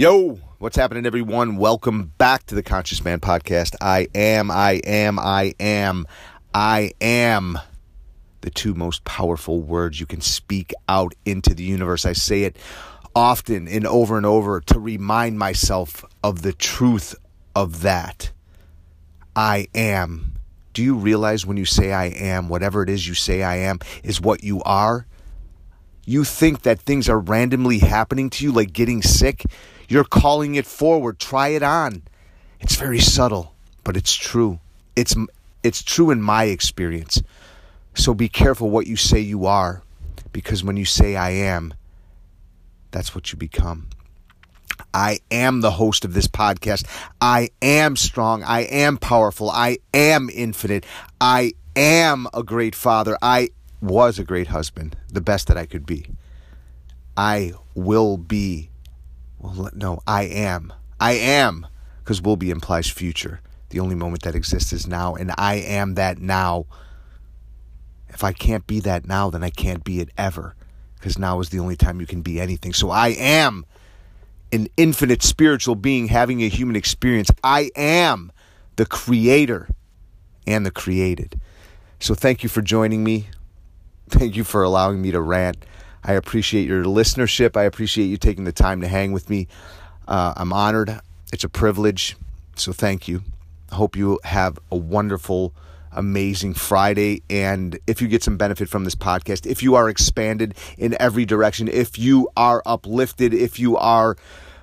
Yo, what's happening, everyone? Welcome back to the Conscious Man Podcast. I am, I am, I am, I am the two most powerful words you can speak out into the universe. I say it often and over and over to remind myself of the truth of that. I am. Do you realize when you say I am, whatever it is you say I am is what you are? You think that things are randomly happening to you, like getting sick? You're calling it forward. Try it on. It's very subtle, but it's true. It's it's true in my experience. So be careful what you say you are because when you say I am, that's what you become. I am the host of this podcast. I am strong. I am powerful. I am infinite. I am a great father. I was a great husband, the best that I could be. I will be well, no, I am. I am, because will be implies future. The only moment that exists is now, and I am that now. If I can't be that now, then I can't be it ever, because now is the only time you can be anything. So I am an infinite spiritual being having a human experience. I am the creator and the created. So thank you for joining me. Thank you for allowing me to rant. I appreciate your listenership. I appreciate you taking the time to hang with me. Uh, I'm honored. It's a privilege. So thank you. I hope you have a wonderful, amazing Friday. And if you get some benefit from this podcast, if you are expanded in every direction, if you are uplifted, if you are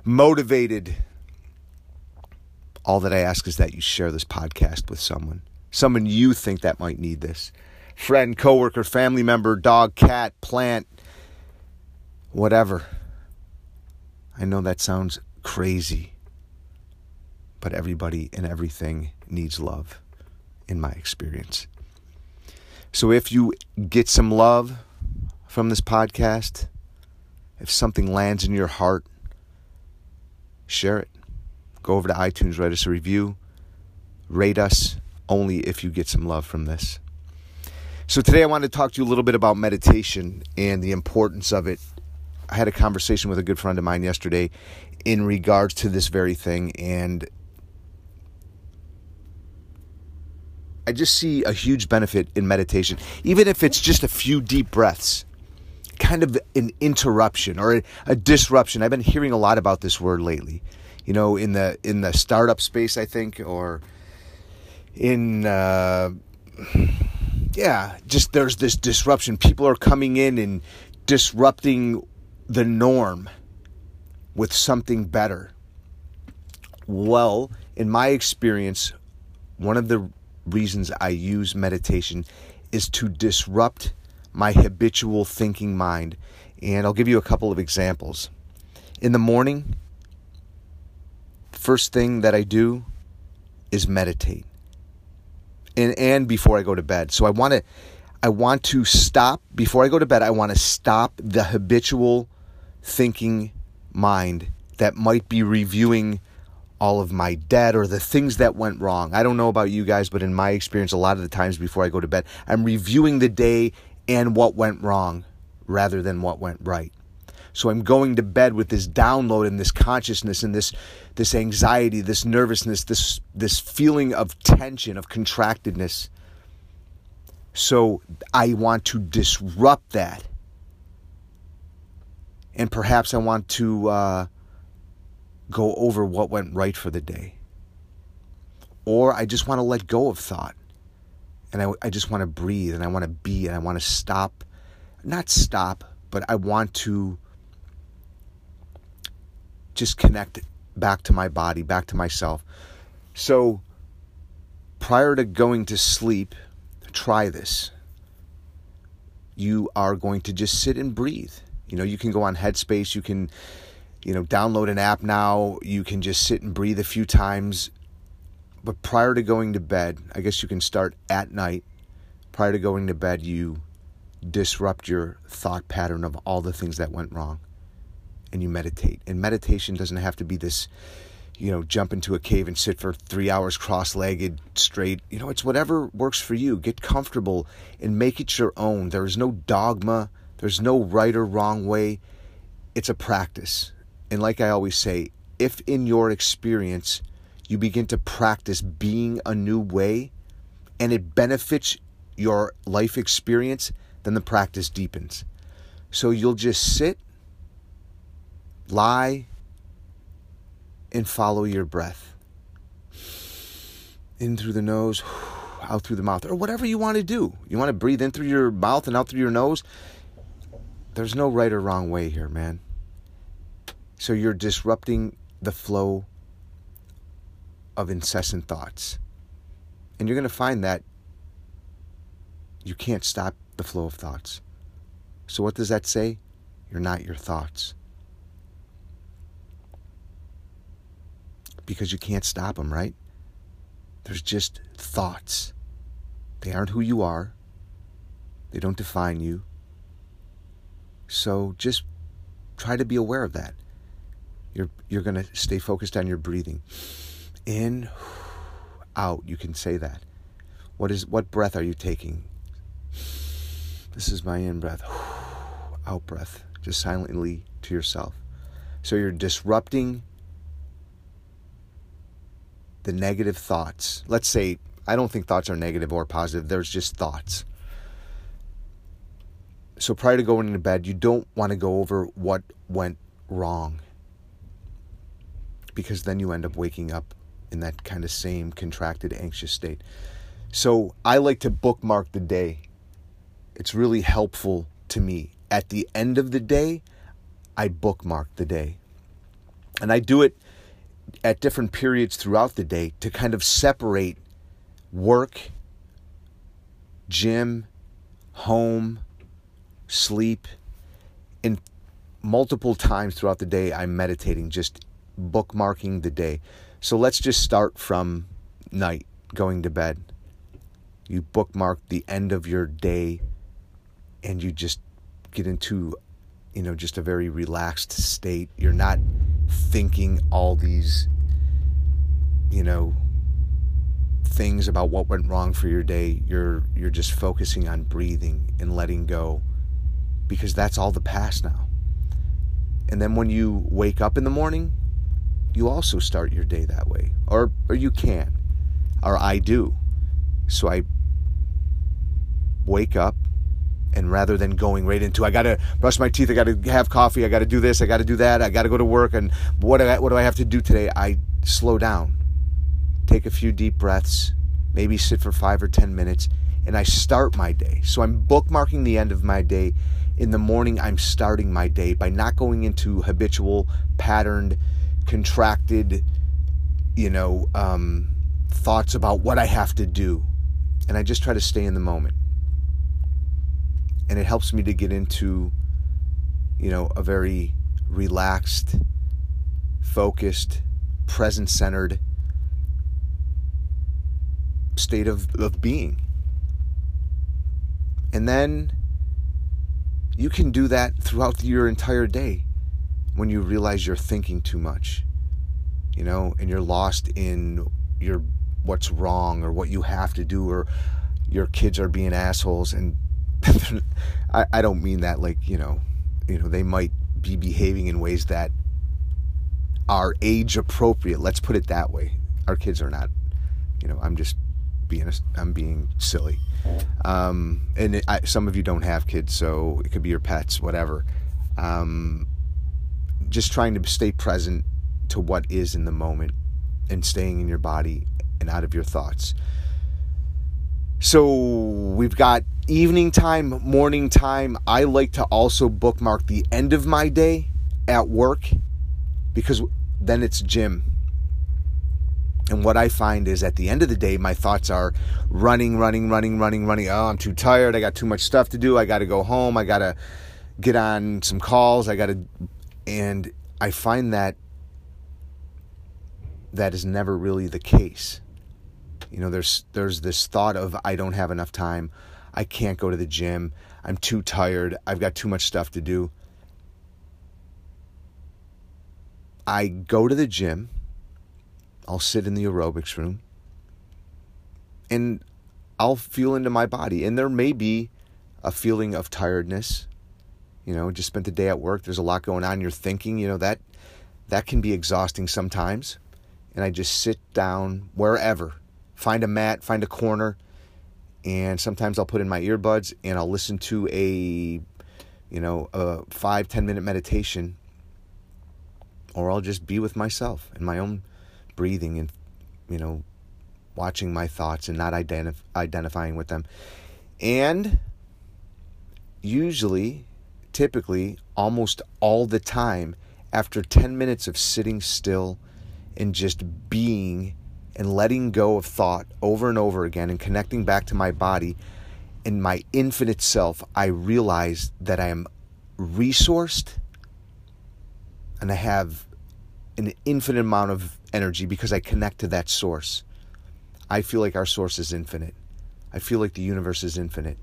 motivated, all that I ask is that you share this podcast with someone, someone you think that might need this. Friend, coworker, family member, dog, cat, plant, whatever. I know that sounds crazy, but everybody and everything needs love, in my experience. So if you get some love from this podcast, if something lands in your heart, share it. Go over to iTunes, write us a review, rate us only if you get some love from this. So today I want to talk to you a little bit about meditation and the importance of it I had a conversation with a good friend of mine yesterday in regards to this very thing, and I just see a huge benefit in meditation, even if it's just a few deep breaths, kind of an interruption or a, a disruption. I've been hearing a lot about this word lately, you know, in the in the startup space, I think, or in. Uh, yeah, just there's this disruption. People are coming in and disrupting the norm with something better? Well, in my experience, one of the reasons I use meditation is to disrupt my habitual thinking mind. And I'll give you a couple of examples. In the morning, first thing that I do is meditate. And and before I go to bed. So I want to I want to stop before I go to bed. I want to stop the habitual thinking mind that might be reviewing all of my debt or the things that went wrong. I don't know about you guys, but in my experience, a lot of the times before I go to bed, I'm reviewing the day and what went wrong rather than what went right. So I'm going to bed with this download and this consciousness and this this anxiety, this nervousness, this this feeling of tension, of contractedness. So I want to disrupt that and perhaps I want to uh, go over what went right for the day. Or I just want to let go of thought. And I, I just want to breathe and I want to be and I want to stop. Not stop, but I want to just connect back to my body, back to myself. So prior to going to sleep, try this. You are going to just sit and breathe you know, you can go on Headspace, you can, you know, download an app now, you can just sit and breathe a few times. But prior to going to bed, I guess you can start at night. Prior to going to bed, you disrupt your thought pattern of all the things that went wrong and you meditate. And meditation doesn't have to be this, you know, jump into a cave and sit for three hours cross legged straight. You know, it's whatever works for you. Get comfortable and make it your own. There is no dogma there's no right or wrong way. It's a practice. And like I always say, if in your experience you begin to practice being a new way and it benefits your life experience, then the practice deepens. So you'll just sit, lie, and follow your breath. In through the nose, out through the mouth, or whatever you want to do. You want to breathe in through your mouth and out through your nose. There's no right or wrong way here, man. So you're disrupting the flow of incessant thoughts. And you're going to find that you can't stop the flow of thoughts. So, what does that say? You're not your thoughts. Because you can't stop them, right? There's just thoughts. They aren't who you are, they don't define you. So, just try to be aware of that. You're, you're going to stay focused on your breathing. In, out, you can say that. What is what breath are you taking? This is my in breath. Out breath. Just silently to yourself. So you're disrupting the negative thoughts. Let's say I don't think thoughts are negative or positive. There's just thoughts. So prior to going into bed, you don't want to go over what went wrong because then you end up waking up in that kind of same contracted, anxious state. So I like to bookmark the day. It's really helpful to me. At the end of the day, I bookmark the day. And I do it at different periods throughout the day to kind of separate work, gym, home, sleep. And multiple times throughout the day, I'm meditating, just bookmarking the day. So let's just start from night, going to bed. You bookmark the end of your day and you just get into, you know, just a very relaxed state. You're not thinking all these, you know, things about what went wrong for your day. You're you're just focusing on breathing and letting go because that's all the past now. And then when you wake up in the morning, you also start your day that way. Or or you can. Or I do. So I wake up and rather than going right into I got to brush my teeth, I got to have coffee, I got to do this, I got to do that, I got to go to work and what do I, what do I have to do today? I slow down. Take a few deep breaths, maybe sit for 5 or 10 minutes and I start my day. So I'm bookmarking the end of my day. In the morning I'm starting my day by not going into habitual patterned contracted, you know, um, thoughts about what I have to do. And I just try to stay in the moment. And it helps me to get into, you know, a very relaxed, focused, present centered state of, of being. And then you can do that throughout your entire day when you realize you're thinking too much, you know, and you're lost in your what's wrong or what you have to do or your kids are being assholes and I, I don't mean that like, you know, you know, they might be behaving in ways that are age appropriate. Let's put it that way. Our kids are not, you know, I'm just being, I'm being silly. Um, and it, I, some of you don't have kids, so it could be your pets, whatever. Um, just trying to stay present to what is in the moment and staying in your body and out of your thoughts. So we've got evening time, morning time. I like to also bookmark the end of my day at work because then it's gym. And what I find is at the end of the day, my thoughts are running, running, running, running, running. Oh, I'm too tired. I got too much stuff to do. I got to go home. I got to get on some calls. I got to and I find that that is never really the case. You know, there's there's this thought of I don't have enough time. I can't go to the gym. I'm too tired. I've got too much stuff to do. I go to the gym. I'll sit in the aerobics room and I'll feel into my body. And there may be a feeling of tiredness you know, just spent the day at work. There's a lot going on. You're thinking, you know, that that can be exhausting sometimes. And I just sit down wherever, find a mat, find a corner, and sometimes I'll put in my earbuds and I'll listen to a, you know, a five ten minute meditation, or I'll just be with myself and my own breathing and, you know, watching my thoughts and not identif- identifying with them. And usually, typically, almost all the time, after 10 minutes of sitting still and just being and letting go of thought over and over again and connecting back to my body and my infinite self, I realize that I am resourced and I have an infinite amount of energy because I connect to that source. I feel like our source is infinite. I feel like the universe is infinite.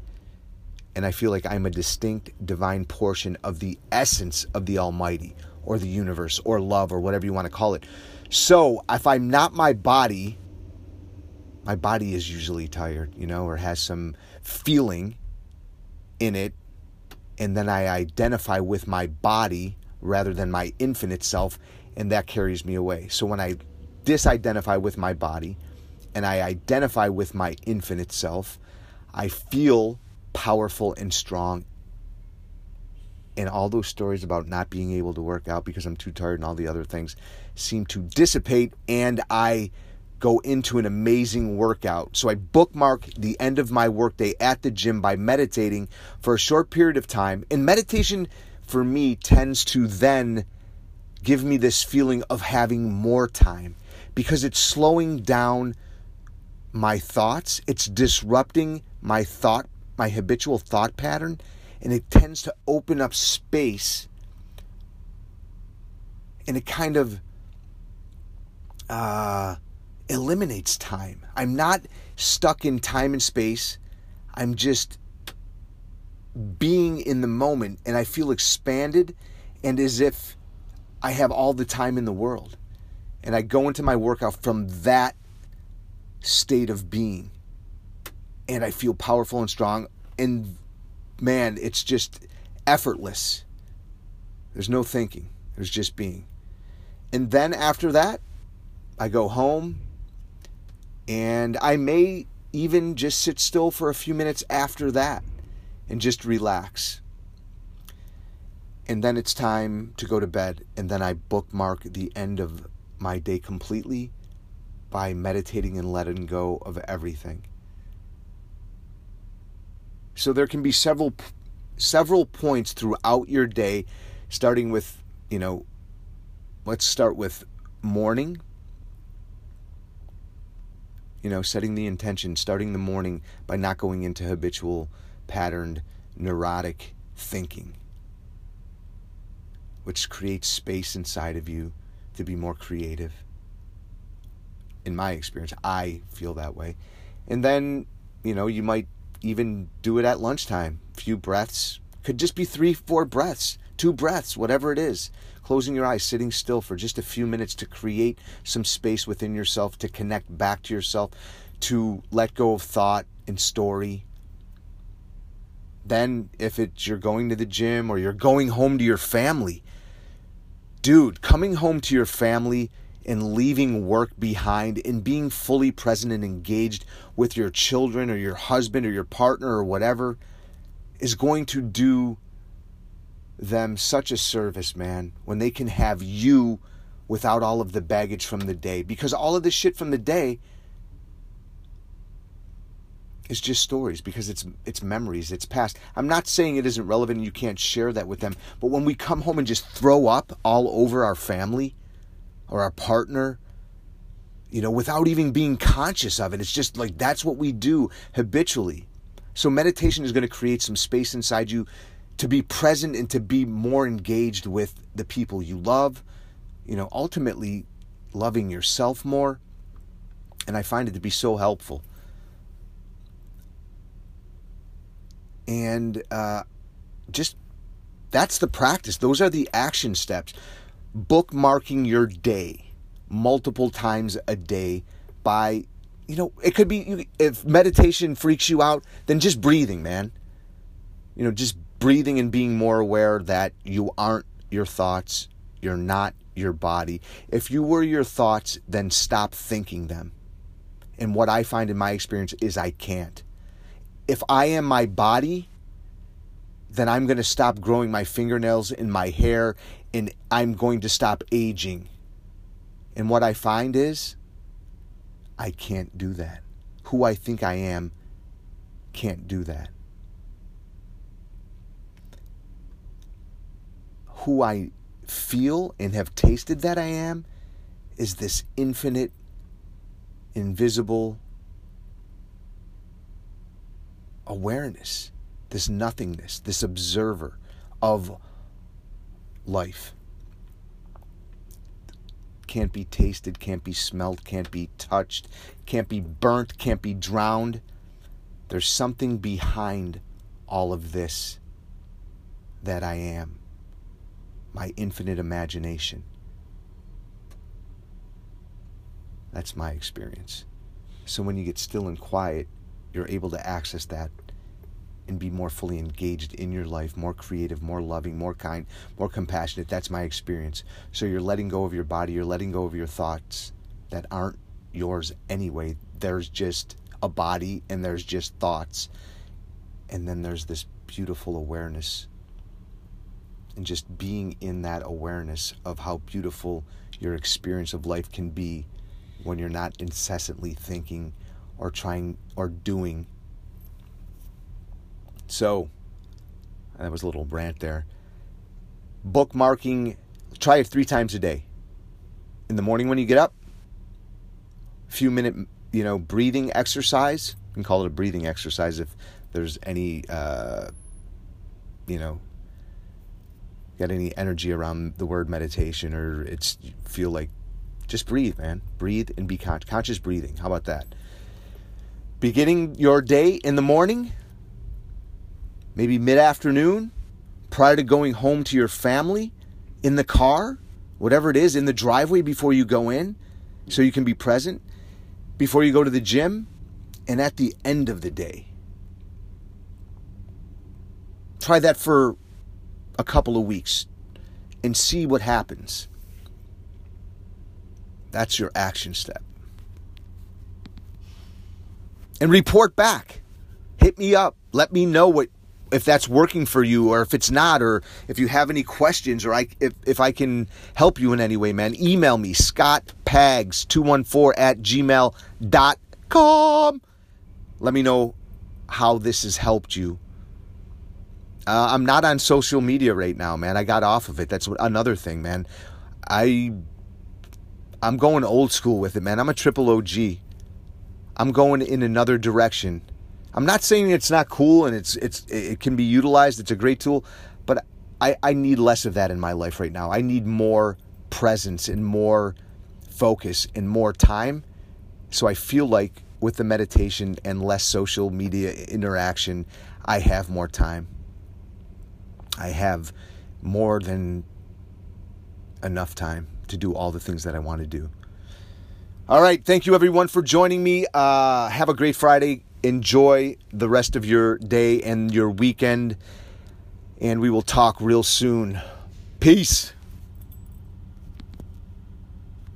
And I feel like I'm a distinct divine portion of the essence of the Almighty or the universe or love or whatever you want to call it. So if I'm not my body, my body is usually tired, you know, or has some feeling in it. And then I identify with my body rather than my infinite self, and that carries me away. So when I disidentify with my body and I identify with my infinite self, I feel powerful and strong. And all those stories about not being able to work out because I'm too tired and all the other things seem to dissipate, and I go into an amazing workout. So I bookmark the end of my workday at the gym by meditating for a short period of time. And meditation for me tends to then give me this feeling of having more time because it's slowing down my thoughts, it's disrupting my thought, my habitual thought pattern, and it tends to open up space and it kind of uh, eliminates time. I'm not stuck in time and space. I'm just being in the moment and I feel expanded and as if I have all the time in the world. And I go into my workout from that state of being. And I feel powerful and strong. And man, it's just effortless. There's no thinking, there's just being. And then after that, I go home and I may even just sit still for a few minutes after that and just relax. And then it's time to go to bed, and then I bookmark the end of my day completely by meditating and letting go of everything. So there can be several several points throughout your day starting with, you know, let's start with morning. You know, setting the intention, starting the morning by not going into habitual, patterned, neurotic thinking, which creates space inside of you to be more creative. In my experience, I feel that way. And then, you know, you might even do it at lunchtime. Few breaths. Could just be three, four breaths, two breaths, whatever it is closing your eyes, sitting still for just a few minutes to create some space within yourself, to connect back to yourself, to let go of thought and story. Then, if it's you're going to the gym or you're going home to your family, dude, coming home to your family and leaving work behind and being fully present and engaged with your children or your husband or your partner or whatever is going to do them such a service, man, when they can have you without all of the baggage from the day. Because all of this shit from the day is just stories because it's it's memories, it's past. I'm not saying it isn't relevant and you can't share that with them, but when we come home and just throw up all over our family or our partner, you know, without even being conscious of it, it's just like that's what we do habitually. So meditation is going to create some space inside you to be present and to be more engaged with the people you love, you know, ultimately loving yourself more. And I find it to be so helpful. And uh, just that's the practice. Those are the action steps. Bookmarking your day multiple times a day by, you know, it could be if meditation freaks you out, then just breathing, man. You know, just breathing and being more aware that you aren't your thoughts, you're not your body. If you were your thoughts, then stop thinking them. And what I find in my experience is I can't. If I am my body, then I'm going to stop growing my fingernails and my hair and I'm going to stop aging. And what I find is I can't do that. Who I think I am can't do that. Who I feel and have tasted that I am is this infinite, invisible awareness this nothingness, this observer of life. Can't be tasted, can't be smelled, can't be touched, can't be burnt, can't be drowned. There's something behind all of this that I am my infinite imagination. That's my experience. So when you get still and quiet, you're able to access that and be more fully engaged in your life, more creative, more loving, more kind, more compassionate. That's my experience. So you're letting go of your body, you're letting go of your thoughts that aren't yours anyway. There's just a body and there's just thoughts. And then there's this beautiful awareness. And just being in that awareness of how beautiful your experience of life can be when you're not incessantly thinking or trying or doing so, that was a little rant there. Bookmarking, try it three times a day. In the morning when you get up, a few minute, you know, breathing exercise. You can call it a breathing exercise if there's any, uh, you know, got any energy around the word meditation or it's feel like just breathe, man. Breathe and be con- conscious breathing. How about that? Beginning your day in the morning, maybe mid afternoon, prior to going home to your family, in the car, whatever it is, in the driveway before you go in, so you can be present, before you go to the gym, and at the end of the day. Try that for a couple of weeks and see what happens. That's your action step. And report back. Hit me up. Let me know what if that's working for you or if it's not or if you have any questions or I if, if I can help you in any way, man, email me, scottpags214 at gmail.com. Let me know how this has helped you. Uh, I'm not on social media right now, man. I got off of it. That's another thing, man. I I'm going old school with it, man. I'm a triple OG. I'm going in another direction I'm not saying it's not cool and it's it's it can be utilized. It's a great tool, but I, I need less of that in my life right now. I need more presence and more focus and more time. So I feel like with the meditation and less social media interaction, I have more time. I have more than enough time to do all the things that I want to do. All right. Thank you, everyone, for joining me. Uh, have a great Friday enjoy the rest of your day and your weekend. And we will talk real soon. Peace.